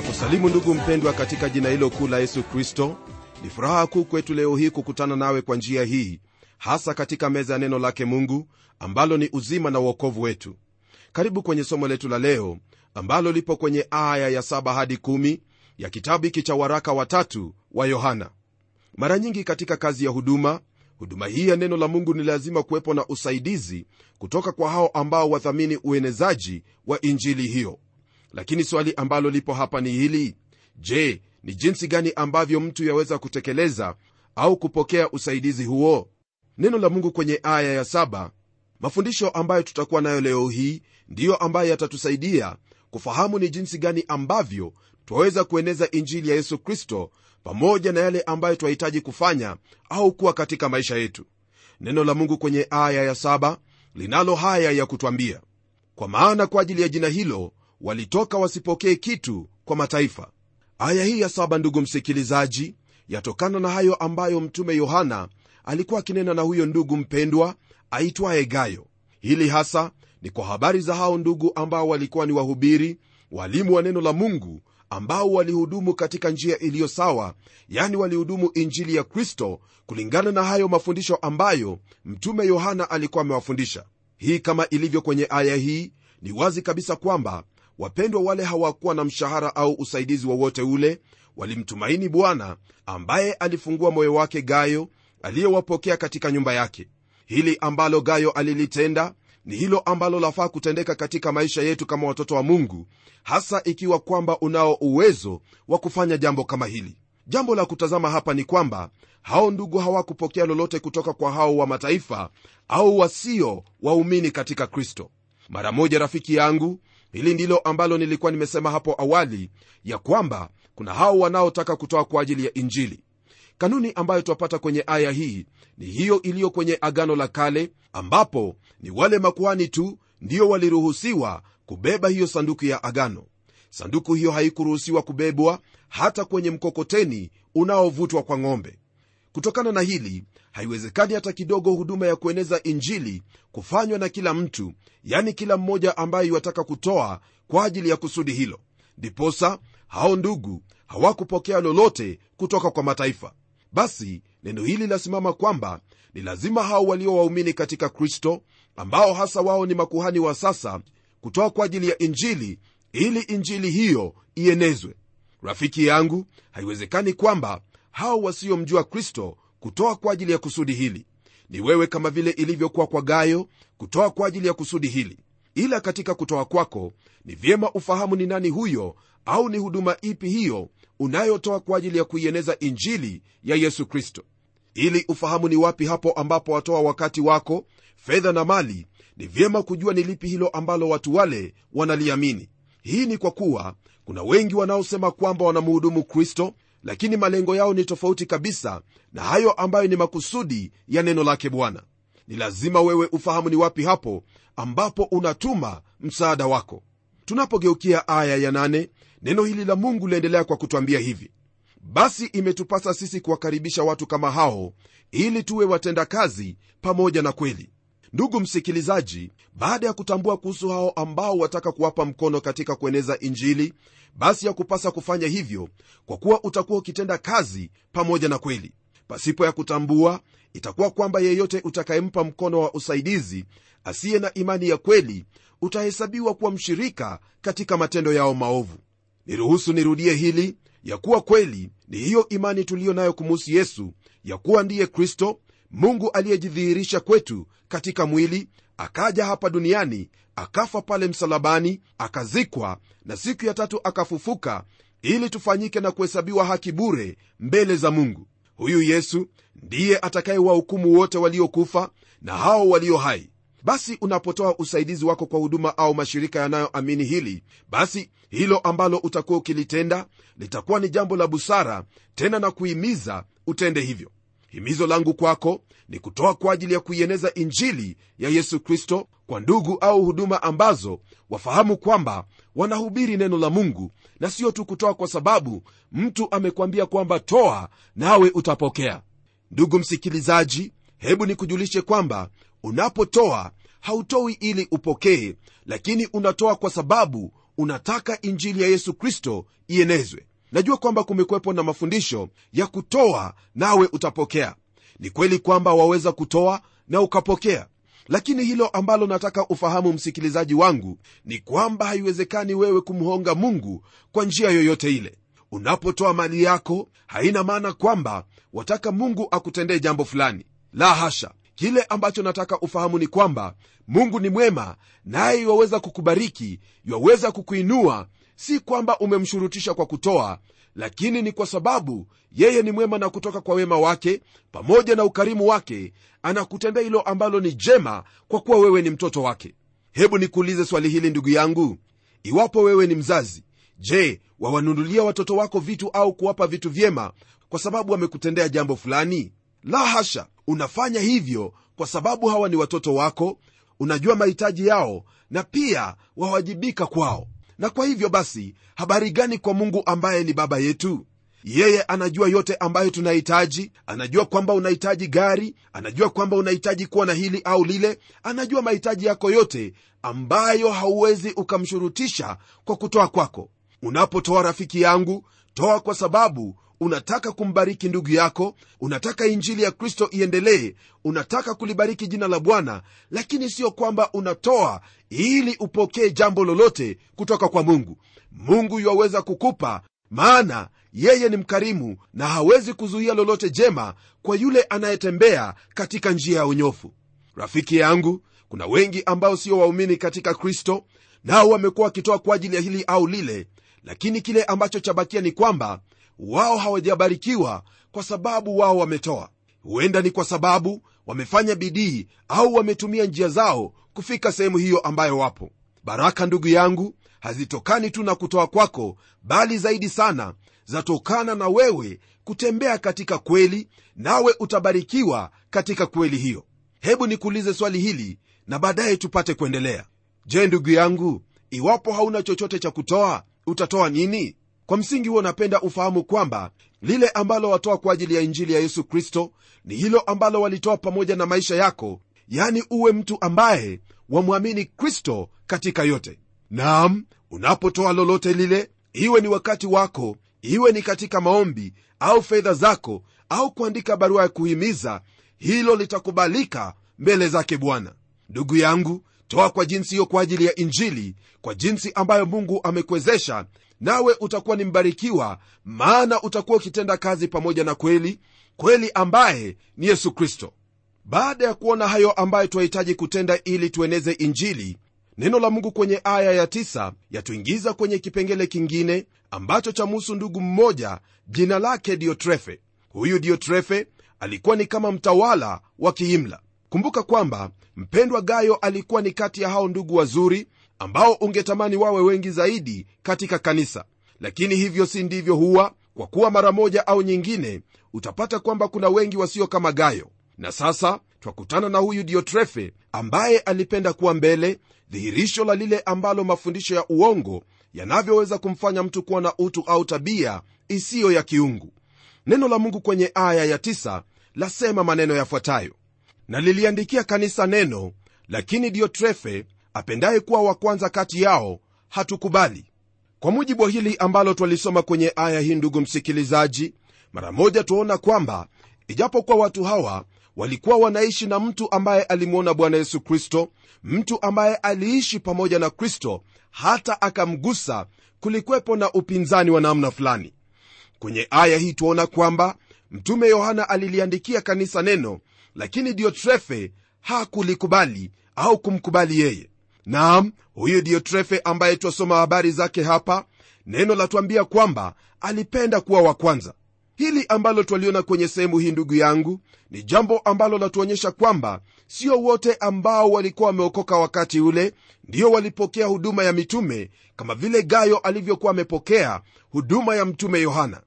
na kusalimu ndugu mpendwa katika jina hilo kuu la yesu kristo. Ni furaha kuu kwetu leo hii kukutana nawe kwa njia hii hasa katika meza ya neno lake mungu ambalo ni uzima na uokovu wetu. Karibu kwenye somo letu la leo ambalo lipo kwenye aya ya 7 hadi 1 ya kitabu hiki cha waraka watatu wa yohana. Mara nyingi katika kazi ya huduma huduma hii ya neno la mungu ni lazima kuwepo na usaidizi kutoka kwa hao ambao wathamini uenezaji wa injili hiyo lakini swali ambalo lipo hapa ni hili. Je ni jinsi gani ambavyo mtu yaweza kutekeleza au kupokea usaidizi huo? Neno la mungu kwenye aya ya saba. Mafundisho ambayo tutakuwa nayo leo hii ndiyo ambayo yatatusaidia kufahamu ni jinsi gani ambavyo twaweza kueneza injili ya yesu kristo pamoja na yale ambayo twahitaji kufanya au kuwa katika maisha yetu. Neno la mungu kwenye aya ya saba linalo haya ya kutwambia. Kwa maana kwa ajili ya jina hilo walitoka wasipokee kitu kwa mataifa. Aya hii ya saba ndugu msikilizaji yatokana na hayo ambayo mtume yohana alikuwa akinena na huyo ndugu mpendwa aitwaye gayo. Hili hasa ni kwa habari za hao ndugu ambao walikuwa ni wahubiri walimu wa neno la mungu ambao walihudumu katika njia iliyo sawa yani walihudumu injili ya kristo kulingana na hayo mafundisho ambayo mtume yohana alikuwa amewafundisha. Hii kama ilivyo kwenye aya hii ni wazi kabisa kwamba wapendwa wale hawakuwa na mshahara au usaidizi wowote ule walimtumaini bwana ambaye alifungua moyo wake gayo aliyewapokea katika nyumba yake. Hili ambalo gayo alilitenda ni hilo ambalo lafaa kutendeka katika maisha yetu kama watoto wa mungu hasa ikiwa kwamba unao uwezo wa kufanya jambo kama hili. Jambo la kutazama hapa ni kwamba hao ndugu hawakupokea lolote kutoka kwa hao wa mataifa au wasio waumini katika kristo. Mara moja rafiki yangu hili ndilo ambalo nilikuwa nimesema hapo awali ya kwamba kuna hao wanaotaka kutoa kwa ajili ya injili. Kanuni ambayo twapata kwenye aya hii ni hiyo iliyo kwenye agano la kale ambapo ni wale makuhani tu ndio waliruhusiwa kubeba hiyo sanduku ya agano. Sanduku hiyo haikuruhusiwa kubebwa hata kwenye mkokoteni unaovutwa kwa ng'ombe kutokana na hili haiwezekani hata kidogo huduma ya kueneza injili kufanywa na kila mtu yani kila mmoja ambaye iwataka kutoa kwa ajili ya kusudi hilo. Ndiposa hao ndugu hawakupokea lolote kutoka kwa mataifa. Basi neno hili lasimama kwamba ni lazima hao walio waumini katika kristo ambao hasa wao ni makuhani wa sasa kutoa kwa ajili ya injili ili injili hiyo ienezwe. Rafiki yangu haiwezekani kwamba hao wasiomjua kristo kutoa kwa ajili ya kusudi hili. Ni wewe kama vile ilivyokuwa kwa gayo kutoa kwa ajili ya kusudi hili. Ila katika kutoa kwako ni vyema ufahamu ni nani huyo au ni huduma ipi hiyo unayotoa kwa ajili ya kuieneza injili ya yesu kristo. Ili ufahamu ni wapi hapo ambapo watoa wakati wako fedha na mali ni vyema kujua ni lipi hilo ambalo watu wale wanaliamini. Hii ni kwa kuwa kuna wengi wanaosema kwamba wanamhudumu kristo lakini malengo yao ni tofauti kabisa na hayo ambayo ni makusudi ya neno lake bwana. Ni lazima wewe ufahamu ni wapi hapo ambapo unatuma msaada wako. Tunapogeukia aya ya nane, neno hili la mungu liendelea kwa kutwambia hivi. Basi imetupasa sisi kuwakaribisha watu kama hao ili tuwe watendakazi pamoja na kweli. Ndugu msikilizaji baada ya kutambua kuhusu hao ambao wataka kuwapa mkono katika kueneza injili basi ya kupasa kufanya hivyo kwa kuwa utakuwa ukitenda kazi pamoja na kweli. Pasipo ya kutambua itakuwa kwamba yeyote utakayempa mkono wa usaidizi asiye na imani ya kweli utahesabiwa kuwa mshirika katika matendo yao maovu. Niruhusu nirudie hili ya kuwa kweli ni hiyo imani tuliyo nayo kumuhusu yesu ya kuwa ndiye kristo mungu aliyejidhihirisha kwetu katika mwili akaja hapa duniani akafa pale msalabani akazikwa na siku ya tatu akafufuka ili tufanyike na kuhesabiwa haki bure mbele za mungu. Huyu yesu ndiye atakayewahukumu wote waliokufa na hao walio hai. Basi unapotoa usaidizi wako kwa huduma au mashirika yanayoamini hili basi hilo ambalo utakuwa ukilitenda litakuwa ni jambo la busara tena na kuhimiza utende hivyo himizo langu kwako ni kutoa kwa ajili ya kuieneza injili ya yesu kristo kwa ndugu au huduma ambazo wafahamu kwamba wanahubiri neno la mungu na sio tu kutoa kwa sababu mtu amekwambia kwamba toa nawe utapokea. Ndugu msikilizaji hebu nikujulishe kwamba unapotoa hautoi ili upokee lakini unatoa kwa sababu unataka injili ya yesu kristo ienezwe najua kwamba kumekwepo na mafundisho ya kutoa nawe utapokea. Ni kweli kwamba waweza kutoa na ukapokea. Lakini hilo ambalo nataka ufahamu msikilizaji wangu ni kwamba haiwezekani wewe kumhonga mungu kwa njia yoyote ile. Unapotoa mali yako haina maana kwamba wataka mungu akutendee jambo fulani. La hasha! Kile ambacho nataka ufahamu ni kwamba mungu ni mwema naye iwaweza kukubariki iwaweza kukuinua si kwamba umemshurutisha kwa kutoa lakini ni kwa sababu yeye ni mwema na kutoka kwa wema wake pamoja na ukarimu wake anakutendea hilo ambalo ni jema kwa kuwa wewe ni mtoto wake. Hebu nikuulize swali hili ndugu yangu. Iwapo wewe ni mzazi je wawanunulia watoto wako vitu au kuwapa vitu vyema kwa sababu wamekutendea jambo fulani? La hasha! Unafanya hivyo kwa sababu hawa ni watoto wako unajua mahitaji yao na pia wawajibika kwao na kwa hivyo basi habari gani kwa mungu ambaye ni baba yetu? Yeye anajua yote ambayo tunahitaji anajua kwamba unahitaji gari anajua kwamba unahitaji kuwa na hili au lile anajua mahitaji yako yote ambayo hauwezi ukamshurutisha kwa kutoa kwako. Unapotoa rafiki yangu toa kwa sababu unataka kumbariki ndugu yako unataka injili ya kristo iendelee unataka kulibariki jina la bwana lakini sio kwamba unatoa ili upokee jambo lolote kutoka kwa mungu. Mungu yuwaweza kukupa maana yeye ni mkarimu na hawezi kuzuia lolote jema kwa yule anayetembea katika njia ya unyofu. Rafiki yangu kuna wengi ambao sio waumini katika kristo nao wamekuwa wakitoa kwa ajili ya hili au lile lakini kile ambacho chabakia ni kwamba wao hawajabarikiwa kwa sababu wao wametoa. Huenda ni kwa sababu wamefanya bidii au wametumia njia zao kufika sehemu hiyo ambayo wapo. Baraka ndugu yangu hazitokani tu na kutoa kwako bali zaidi sana zatokana na wewe kutembea katika kweli nawe utabarikiwa katika kweli hiyo. Hebu nikuulize swali hili na baadaye tupate kuendelea. Je ndugu yangu iwapo hauna chochote cha kutoa utatoa nini kwa msingi huo napenda ufahamu kwamba lile ambalo watoa kwa ajili ya injili ya yesu kristo ni hilo ambalo walitoa pamoja na maisha yako yani uwe mtu ambaye wamwamini kristo katika yote. Nam unapotoa lolote lile iwe ni wakati wako iwe ni katika maombi au fedha zako au kuandika barua ya kuhimiza hilo litakubalika mbele zake bwana. Ndugu yangu toa kwa jinsi hiyo kwa ajili ya injili kwa jinsi ambayo mungu amekuwezesha nawe utakuwa ni mbarikiwa maana utakuwa ukitenda kazi pamoja na kweli kweli ambaye ni yesu kristo. Baada ya kuona hayo ambayo twahitaji kutenda ili tueneze injili neno la mungu kwenye aya ya 9 yatuingiza kwenye kipengele kingine ambacho chamuhusu ndugu mmoja jina lake diotrefe huyu diotrefe alikuwa ni kama mtawala wa kiimla. Kumbuka kwamba mpendwa gayo alikuwa ni kati ya hao ndugu wazuri ambao ungetamani wawe wengi zaidi katika kanisa. Lakini hivyo si ndivyo huwa kwa kuwa mara moja au nyingine utapata kwamba kuna wengi wasio kama gayo. Na sasa twakutana na huyu diotrefe ambaye alipenda kuwa mbele dhihirisho la lile ambalo mafundisho ya uongo yanavyoweza kumfanya mtu kuwa na utu au tabia isiyo ya kiungu. Neno la mungu kwenye aya ya 9 lasema maneno yafuatayo. Na liliandikia kanisa neno lakini diotrefe apendaye kuwa wa kwanza kati yao hatukubali. Kwa mujibu wa hili ambalo twalisoma kwenye aya hii ndugu msikilizaji mara moja twaona kwamba ijapokuwa watu hawa walikuwa wanaishi na mtu ambaye alimwona bwana yesu kristo mtu ambaye aliishi pamoja na kristo hata akamgusa kulikwepo na upinzani wa namna fulani. Kwenye aya hii tuaona kwamba mtume yohana aliliandikia kanisa neno lakini diotrefe hakulikubali au kumkubali yeye naam huyu diotrefe ambaye twasoma habari zake hapa. Neno latuambia kwamba alipenda kuwa wa kwanza. Hili ambalo twaliona kwenye sehemu hii ndugu yangu ni jambo ambalo latuonyesha kwamba sio wote ambao walikuwa wameokoka wakati ule ndio walipokea huduma ya mitume kama vile gayo alivyokuwa amepokea huduma ya mtume yohana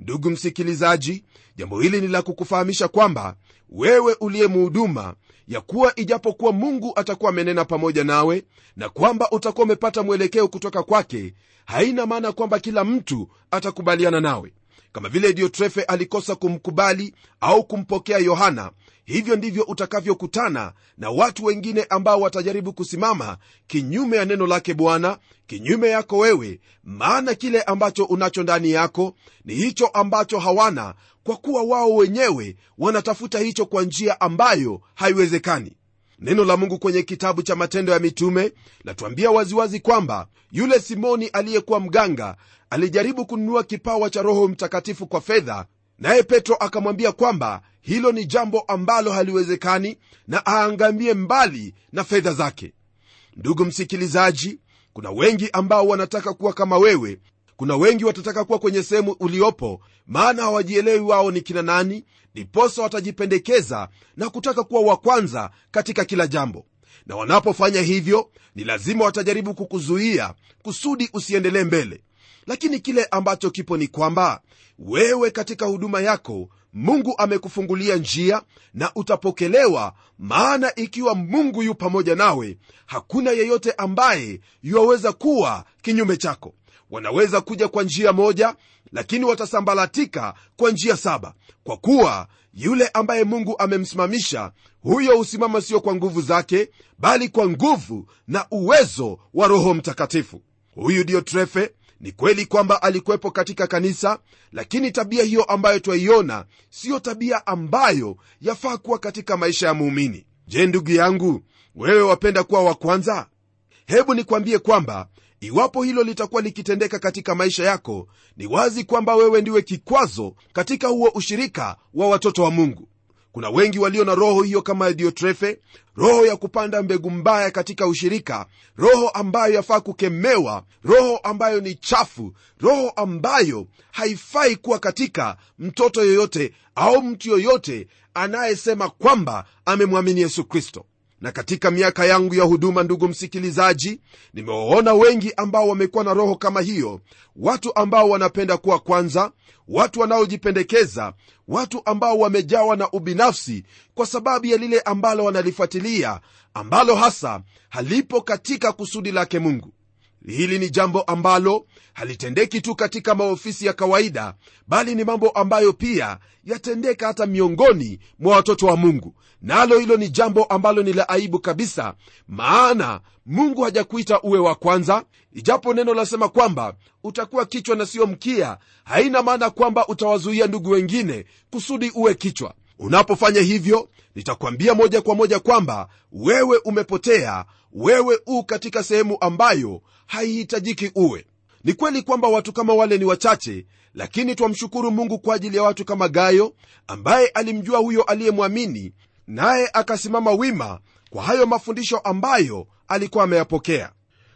ndugu msikilizaji jambo hili ni la kukufahamisha kwamba wewe uliye muhuduma ya kuwa ijapokuwa mungu atakuwa amenena pamoja nawe na kwamba utakuwa umepata mwelekeo kutoka kwake haina maana kwamba kila mtu atakubaliana nawe. Kama vile diotrefe alikosa kumkubali au kumpokea yohana hivyo ndivyo utakavyokutana na watu wengine ambao watajaribu kusimama kinyume ya neno lake bwana kinyume yako wewe maana kile ambacho unacho ndani yako ni hicho ambacho hawana kwa kuwa wao wenyewe wanatafuta hicho kwa njia ambayo haiwezekani. Neno la mungu kwenye kitabu cha matendo ya mitume latuambia waziwazi kwamba yule simoni aliyekuwa mganga alijaribu kununua kipawa cha roho mtakatifu kwa fedha naye petro akamwambia kwamba hilo ni jambo ambalo haliwezekani na aangamie mbali na fedha zake. Ndugu msikilizaji kuna wengi ambao wanataka kuwa kama wewe. Kuna wengi watataka kuwa kwenye sehemu uliopo maana hawajielewi wao ni kina nani ndiposa watajipendekeza na kutaka kuwa wa kwanza katika kila jambo. Na wanapofanya hivyo ni lazima watajaribu kukuzuia kusudi usiendelee mbele lakini kile ambacho kipo ni kwamba wewe katika huduma yako mungu amekufungulia njia na utapokelewa maana ikiwa mungu yu pamoja nawe hakuna yeyote ambaye yuwaweza kuwa kinyume chako. Wanaweza kuja kwa njia moja lakini watasambalatika kwa njia saba. Kwa kuwa yule ambaye mungu amemsimamisha huyo husimama sio kwa nguvu zake bali kwa nguvu na uwezo wa roho mtakatifu. Huyu ndiyo trefe ni kweli kwamba alikuwepo katika kanisa lakini tabia hiyo ambayo twaiona siyo tabia ambayo yafaa kuwa katika maisha ya muumini. Je ndugu yangu wewe wapenda kuwa wa kwanza? Hebu nikwambie kwamba iwapo hilo litakuwa likitendeka katika maisha yako ni wazi kwamba wewe ndiwe kikwazo katika huo ushirika wa watoto wa mungu kuna wengi walio na roho hiyo kama diotrefe roho ya kupanda mbegu mbaya katika ushirika roho ambayo yafaa kukemewa roho ambayo ni chafu roho ambayo haifai kuwa katika mtoto yoyote au mtu yoyote anayesema kwamba amemwamini yesu kristo na katika miaka yangu ya huduma ndugu msikilizaji nimewaona wengi ambao wamekuwa na roho kama hiyo. Watu ambao wanapenda kuwa kwanza watu wanaojipendekeza watu ambao wamejawa na ubinafsi kwa sababu ya lile ambalo wanalifuatilia ambalo hasa halipo katika kusudi lake mungu hili ni jambo ambalo halitendeki tu katika maofisi ya kawaida bali ni mambo ambayo pia yatendeka hata miongoni mwa watoto wa mungu. Nalo na hilo ni jambo ambalo ni la aibu kabisa maana mungu hajakuita uwe wa kwanza ijapo neno lasema kwamba utakuwa kichwa na siyo mkia haina maana kwamba utawazuia ndugu wengine kusudi uwe kichwa. Unapofanya hivyo nitakwambia moja kwa moja kwamba wewe umepotea wewe u katika sehemu ambayo haihitajiki uwe. Ni kweli kwamba watu kama wale ni wachache lakini twamshukuru mungu kwa ajili ya watu kama gayo ambaye alimjua huyo aliyemwamini naye akasimama wima kwa hayo mafundisho ambayo alikuwa ameyapokea.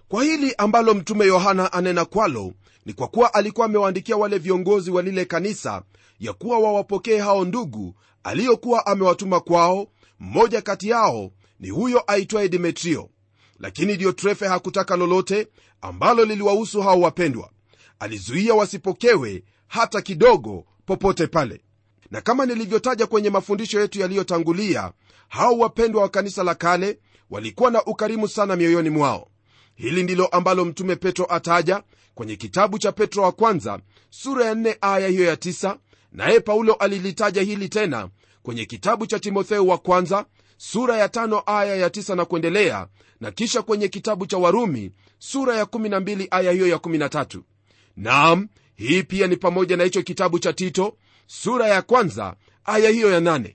Kwa hili ambalo mtume yohana anena kwalo ni kwa kuwa alikuwa amewaandikia wale viongozi wa lile kanisa ya kuwa wawapokee hao ndugu aliyokuwa amewatuma kwao. Mmoja kati yao ni huyo aitwaye demetrio lakini diotrefe hakutaka lolote ambalo liliwahusu hao wapendwa. Alizuia wasipokewe hata kidogo popote pale. Na kama nilivyotaja kwenye mafundisho yetu yaliyotangulia hao wapendwa wa kanisa la kale walikuwa na ukarimu sana mioyoni mwao. Hili ndilo ambalo mtume petro ataja kwenye kitabu cha petro wa kwanza sura ya 4 aya hiyo ya 9 naye paulo alilitaja hili tena kwenye kitabu cha timotheo wa kwanza sura ya tano aya ya tisa na kuendelea na kisha kwenye kitabu cha warumi sura ya 12 aya hiyo ya 13 naam hii pia ni pamoja na hicho kitabu cha tito sura ya kwanza aya hiyo ya 8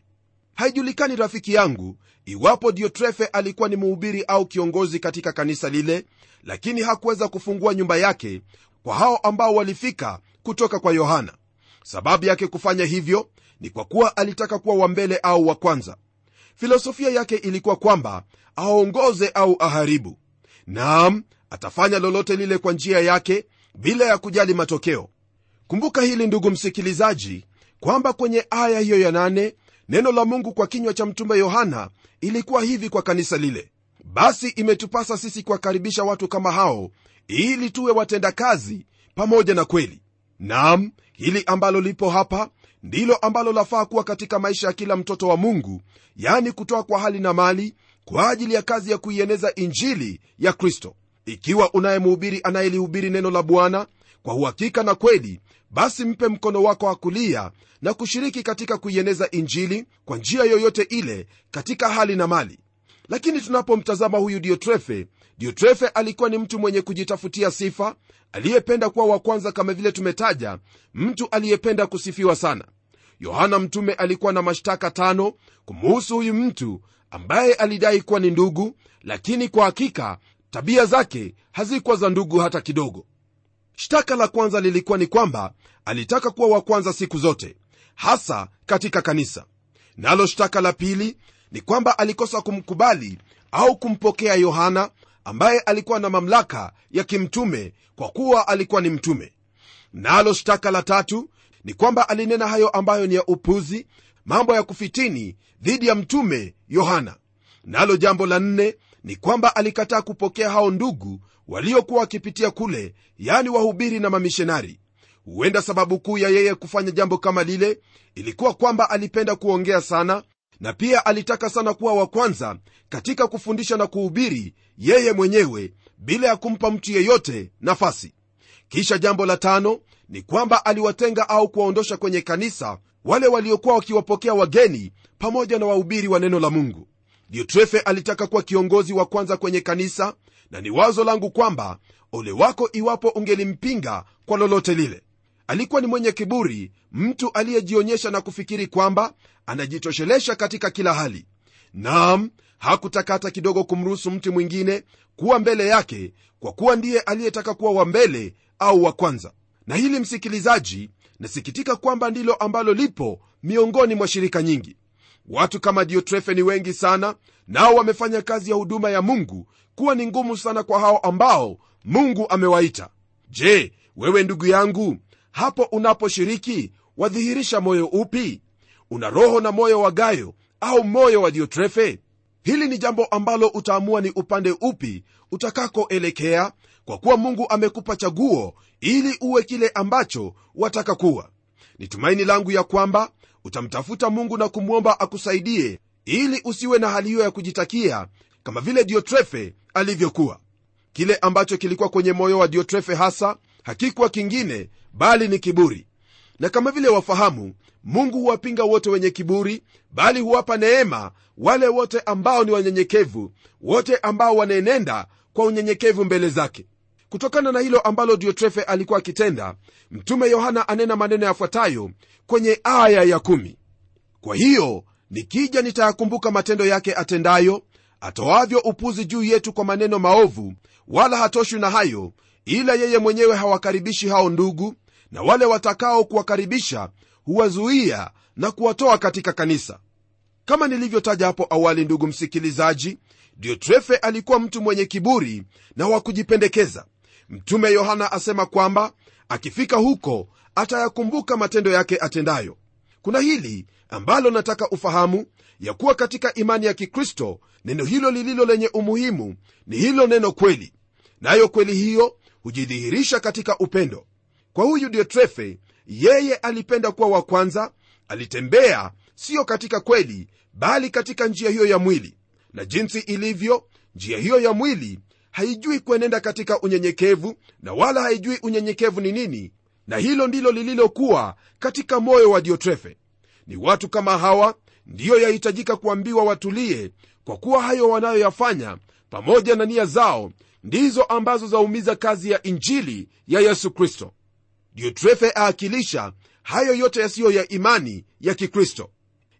haijulikani rafiki yangu iwapo diotrefe alikuwa ni mhubiri au kiongozi katika kanisa lile lakini hakuweza kufungua nyumba yake kwa hao ambao walifika kutoka kwa yohana. Sababu yake kufanya hivyo ni kwa kuwa alitaka kuwa wa mbele au wa kwanza filosofia yake ilikuwa kwamba aongoze au aharibu. Naam atafanya lolote lile kwa njia yake bila ya kujali matokeo. Kumbuka hili ndugu msikilizaji kwamba kwenye aya hiyo ya nane neno la mungu kwa kinywa cha mtume yohana ilikuwa hivi kwa kanisa lile. Basi imetupasa sisi kuwakaribisha watu kama hao ili tuwe watendakazi pamoja na kweli. Nam hili ambalo lipo hapa ndilo ambalo lafaa kuwa katika maisha ya kila mtoto wa mungu yani kutoa kwa hali na mali kwa ajili ya kazi ya kuieneza injili ya kristo. Ikiwa unayemhubiri anayelihubiri neno la bwana kwa uhakika na kweli basi mpe mkono wako wa kulia na kushiriki katika kuieneza injili kwa njia yoyote ile katika hali na mali. Lakini tunapomtazama huyu diotrefe diotrefe alikuwa ni mtu mwenye kujitafutia sifa aliyependa kuwa wa kwanza kama vile tumetaja mtu aliyependa kusifiwa sana. Yohana mtume alikuwa na mashtaka tano kumuhusu huyu mtu ambaye alidai kuwa ni ndugu lakini kwa hakika tabia zake hazikuwa za ndugu hata kidogo. Shtaka la kwanza lilikuwa ni kwamba alitaka kuwa wa kwanza siku zote hasa katika kanisa. Nalo shtaka la pili ni kwamba alikosa kumkubali au kumpokea yohana ambaye alikuwa na mamlaka ya kimtume kwa kuwa alikuwa ni mtume. Nalo shtaka la tatu ni kwamba alinena hayo ambayo ni ya upuzi mambo ya kufitini dhidi ya mtume yohana. Nalo jambo la nne ni kwamba alikataa kupokea hao ndugu waliokuwa wakipitia kule yani wahubiri na mamishonari huenda sababu kuu ya yeye kufanya jambo kama lile ilikuwa kwamba alipenda kuongea sana na pia alitaka sana kuwa wa kwanza katika kufundisha na kuhubiri yeye mwenyewe bila ya kumpa mtu yeyote nafasi. Kisha jambo la tano ni kwamba aliwatenga au kuwaondosha kwenye kanisa wale waliokuwa wakiwapokea wageni pamoja na wahubiri wa neno la mungu. Diotrefe alitaka kuwa kiongozi wa kwanza kwenye kanisa na ni wazo langu kwamba ole wako iwapo ungelimpinga kwa lolote lile alikuwa ni mwenye kiburi mtu aliyejionyesha na kufikiri kwamba anajitoshelesha katika kila hali. Nam hakutaka hata kidogo kumruhusu mtu mwingine kuwa mbele yake kwa kuwa ndiye aliyetaka kuwa wa mbele au wa kwanza. Na hili msikilizaji nasikitika kwamba ndilo ambalo lipo miongoni mwa shirika nyingi. Watu kama diotrefe ni wengi sana nao wamefanya kazi ya huduma ya mungu kuwa ni ngumu sana kwa hao ambao mungu amewaita. Je wewe ndugu yangu hapo unaposhiriki wadhihirisha moyo upi? Una roho na moyo wa gayo au moyo wa diotrefe hili ni jambo ambalo utaamua ni upande upi utakakoelekea kwa kuwa mungu amekupa chaguo ili uwe kile ambacho wataka kuwa. Ni tumaini langu ya kwamba utamtafuta mungu na kumwomba akusaidie ili usiwe na hali hiyo ya kujitakia kama vile diotrefe alivyokuwa. Kile ambacho kilikuwa kwenye moyo wa diotrefe hasa hakikuwa kingine bali ni kiburi na kama vile wafahamu mungu huwapinga wote wenye kiburi bali huwapa neema wale wote ambao ni wanyenyekevu wote ambao wanaenenda kwa unyenyekevu mbele zake kutokana na hilo ambalo diotrefe alikuwa akitenda mtume yohana anena maneno yafuatayo kwenye aya ya kumi. kwa hiyo nikija nitayakumbuka matendo yake atendayo atoavyo upuzi juu yetu kwa maneno maovu wala hatoshwi na hayo ila yeye mwenyewe hawakaribishi hao ndugu na wale watakao kuwakaribisha huwazuia na kuwatoa katika kanisa. Kama nilivyotaja hapo awali ndugu msikilizaji diotrefe alikuwa mtu mwenye kiburi na wa kujipendekeza. Mtume yohana asema kwamba akifika huko atayakumbuka matendo yake atendayo. Kuna hili ambalo nataka ufahamu ya kuwa katika imani ya kikristo neno hilo lililo lenye umuhimu ni hilo neno kweli. Nayo kweli hiyo hujidhihirisha katika upendo. Kwa huyu diotrefe yeye alipenda kuwa wa kwanza alitembea siyo katika kweli bali katika njia hiyo ya mwili. Na jinsi ilivyo njia hiyo ya mwili haijui kuenenda katika unyenyekevu na wala haijui unyenyekevu ni nini. Na hilo ndilo lililokuwa katika moyo wa diotrefe ni watu kama hawa ndiyo yahitajika kuambiwa watulie kwa kuwa hayo wanayoyafanya pamoja na nia zao ndizo ambazo zaumiza kazi ya injili ya yesu kristo. Diotrefe aakilisha hayo yote yasiyo ya imani ya kikristo.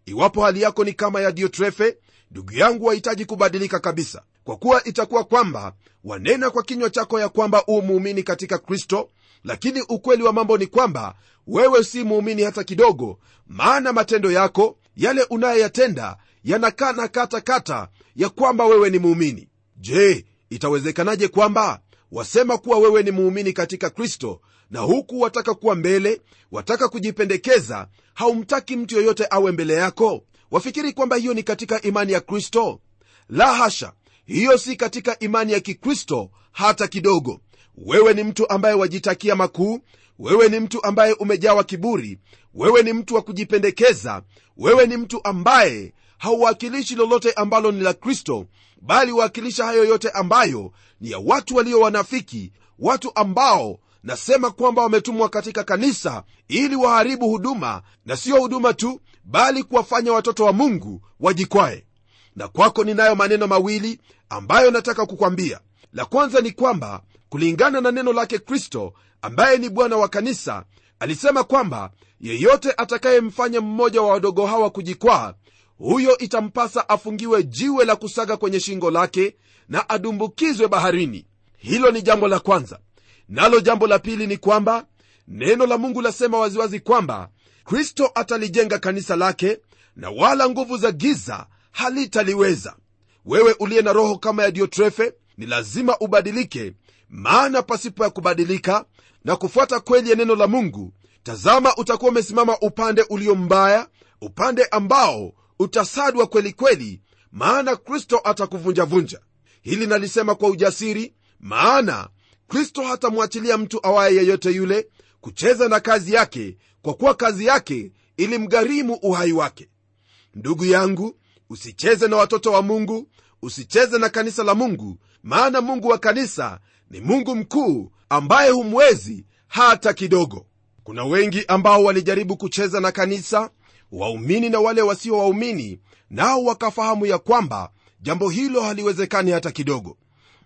Iwapo hali yako ni kama ya diotrefe ndugu yangu wahitaji kubadilika kabisa. Kwa kuwa itakuwa kwamba wanena kwa kinywa chako ya kwamba u muumini katika kristo lakini ukweli wa mambo ni kwamba wewe si muumini hata kidogo maana matendo yako yale unayoyatenda yanakana katakata ya kwamba wewe ni muumini. Je itawezekanaje kwamba wasema kuwa wewe ni muumini katika kristo na huku wataka kuwa mbele wataka kujipendekeza haumtaki mtu yoyote awe mbele yako? Wafikiri kwamba hiyo ni katika imani ya kristo? La hasha! Hiyo si katika imani ya kikristo hata kidogo. Wewe ni mtu ambaye wajitakia makuu wewe ni mtu ambaye umejawa kiburi wewe ni mtu wa kujipendekeza wewe ni mtu ambaye hauwakilishi lolote ambalo ni la kristo bali huwakilisha hayo yote ambayo ni ya watu walio wanafiki watu ambao nasema kwamba wametumwa katika kanisa ili waharibu huduma na siyo huduma tu bali kuwafanya watoto wa mungu wajikwae. Na kwako ninayo maneno mawili ambayo nataka kukwambia. La kwanza ni kwamba kulingana na neno lake kristo ambaye ni bwana wa kanisa alisema kwamba yeyote atakayemfanya mmoja wa wadogo hawa kujikwaa huyo itampasa afungiwe jiwe la kusaga kwenye shingo lake na adumbukizwe baharini. Hilo ni jambo la kwanza. Nalo jambo la pili ni kwamba neno la mungu lasema waziwazi kwamba kristo atalijenga kanisa lake na wala nguvu za giza halitaliweza. Wewe uliye na roho kama ya diotrefe ni lazima ubadilike maana pasipo ya kubadilika na kufuata kweli ya neno la mungu tazama utakuwa umesimama upande ulio mbaya upande ambao utasadwa kweli kweli maana kristo atakuvunjavunja. Hili nalisema kwa ujasiri maana kristo hatamwachilia mtu awaye yeyote yule kucheza na kazi yake kwa kuwa kazi yake ilimgharimu uhai wake. Ndugu yangu usicheze na watoto wa mungu usicheze na kanisa la mungu maana mungu wa kanisa ni mungu mkuu ambaye humwezi hata kidogo. Kuna wengi ambao walijaribu kucheza na kanisa waumini na wale wasio waumini nao wakafahamu ya kwamba jambo hilo haliwezekani hata kidogo.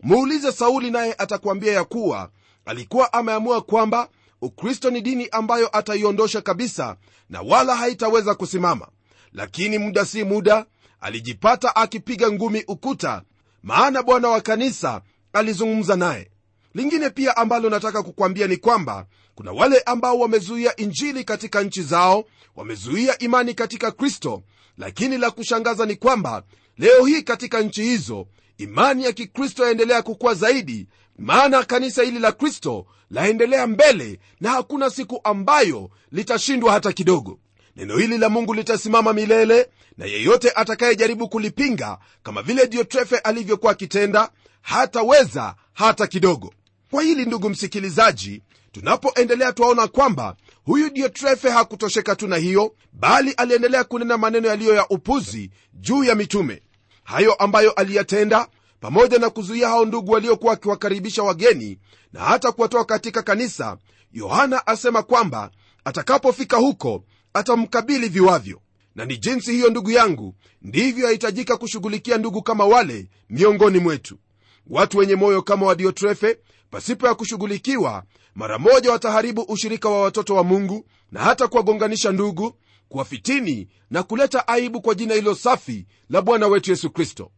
Muulize sauli naye atakwambia ya kuwa alikuwa ameamua kwamba ukristo ni dini ambayo ataiondosha kabisa na wala haitaweza kusimama. Lakini muda si muda alijipata akipiga ngumi ukuta maana bwana wa kanisa alizungumza naye. Lingine pia ambalo nataka kukwambia ni kwamba kuna wale ambao wamezuia injili katika nchi zao wamezuia imani katika kristo. Lakini la kushangaza ni kwamba leo hii katika nchi hizo imani ya kikristo yaendelea kukua zaidi. Maana kanisa hili la kristo laendelea mbele na hakuna siku ambayo litashindwa hata kidogo. Neno hili la mungu litasimama milele na yeyote atakayejaribu kulipinga kama vile diotrefe alivyokuwa akitenda hataweza hata kidogo. Kwa hili ndugu msikilizaji tunapoendelea twaona kwamba huyu diotrefe hakutosheka tu na hiyo bali aliendelea kunena maneno yaliyo ya upuzi juu ya mitume. Hayo ambayo aliyatenda pamoja na kuzuia hao ndugu waliokuwa wakiwakaribisha wageni na hata kuwatoa katika kanisa yohana asema kwamba atakapofika huko atamkabili viwavyo. Na ni jinsi hiyo ndugu yangu ndivyo yahitajika kushughulikia ndugu kama wale miongoni mwetu. Watu wenye moyo kama wa diotrefe pasipo ya kushughulikiwa mara moja wataharibu ushirika wa watoto wa mungu na hata kuwagonganisha ndugu kuwafitini na kuleta aibu kwa jina hilo safi la bwana wetu yesu kristo.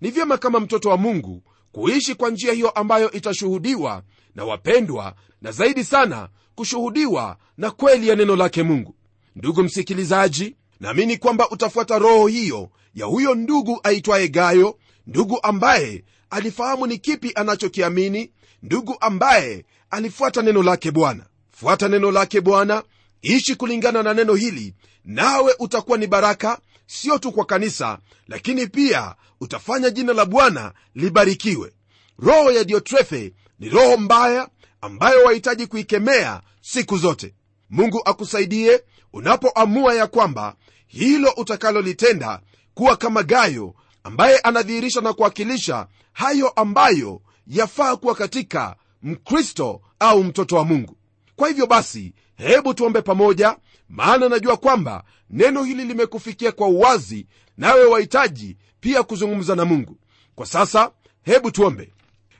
Ni vyema kama mtoto wa mungu kuishi kwa njia hiyo ambayo itashuhudiwa na wapendwa na zaidi sana kushuhudiwa na kweli ya neno lake mungu. Ndugu msikilizaji naamini kwamba utafuata roho hiyo ya huyo ndugu aitwaye gayo ndugu ambaye alifahamu ni kipi anachokiamini ndugu ambaye alifuata neno lake bwana. Fuata neno lake bwana. Ishi kulingana na neno hili. Nawe utakuwa ni baraka sio tu kwa kanisa lakini pia utafanya jina la bwana libarikiwe. Roho ya diotrefe ni roho mbaya ambayo wahitaji kuikemea siku zote. Mungu akusaidie unapoamua ya kwamba hilo utakalolitenda kuwa kama gayo ambaye anadhihirisha na kuwakilisha hayo ambayo yafaa kuwa katika mkristo au mtoto wa mungu. Kwa hivyo basi hebu tuombe pamoja maana najua kwamba neno hili limekufikia kwa uwazi nawe wahitaji pia kuzungumza na mungu. Kwa sasa hebu tuombe.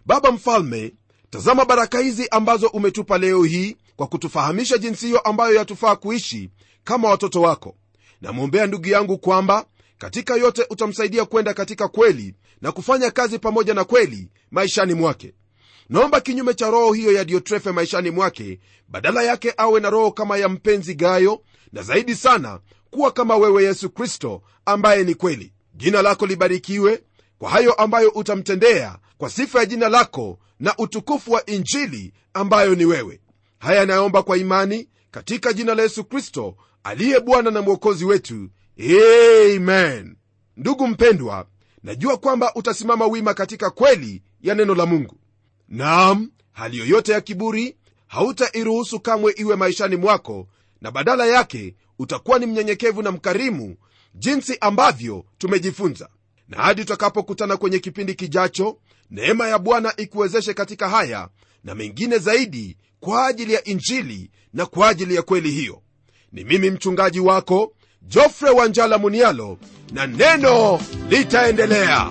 Baba mfalme tazama baraka hizi ambazo umetupa leo hii kwa kutufahamisha jinsi hiyo ambayo yatufaa kuishi kama watoto wako. Namwombea ndugu yangu kwamba katika yote utamsaidia kwenda katika kweli na kufanya kazi pamoja na kweli maishani mwake naomba kinyume cha roho hiyo ya diotrefe maishani mwake badala yake awe na roho kama ya mpenzi gayo na zaidi sana kuwa kama wewe yesu kristo ambaye ni kweli. Jina lako libarikiwe. Kwa hayo ambayo utamtendea kwa sifa ya jina lako na utukufu wa injili ambayo ni wewe. Haya nayomba kwa imani katika jina la yesu kristo aliye bwana na mwokozi wetu. Amen. Ndugu mpendwa najua kwamba utasimama wima katika kweli ya neno la mungu naam hali yoyote ya kiburi hautairuhusu kamwe iwe maishani mwako na badala yake utakuwa ni mnyenyekevu na mkarimu jinsi ambavyo tumejifunza. Na hadi tutakapokutana kwenye kipindi kijacho neema ya bwana ikuwezeshe katika haya na mengine zaidi kwa ajili ya injili na kwa ajili ya kweli hiyo. Ni mimi mchungaji wako jofre wanjala munialo na neno litaendelea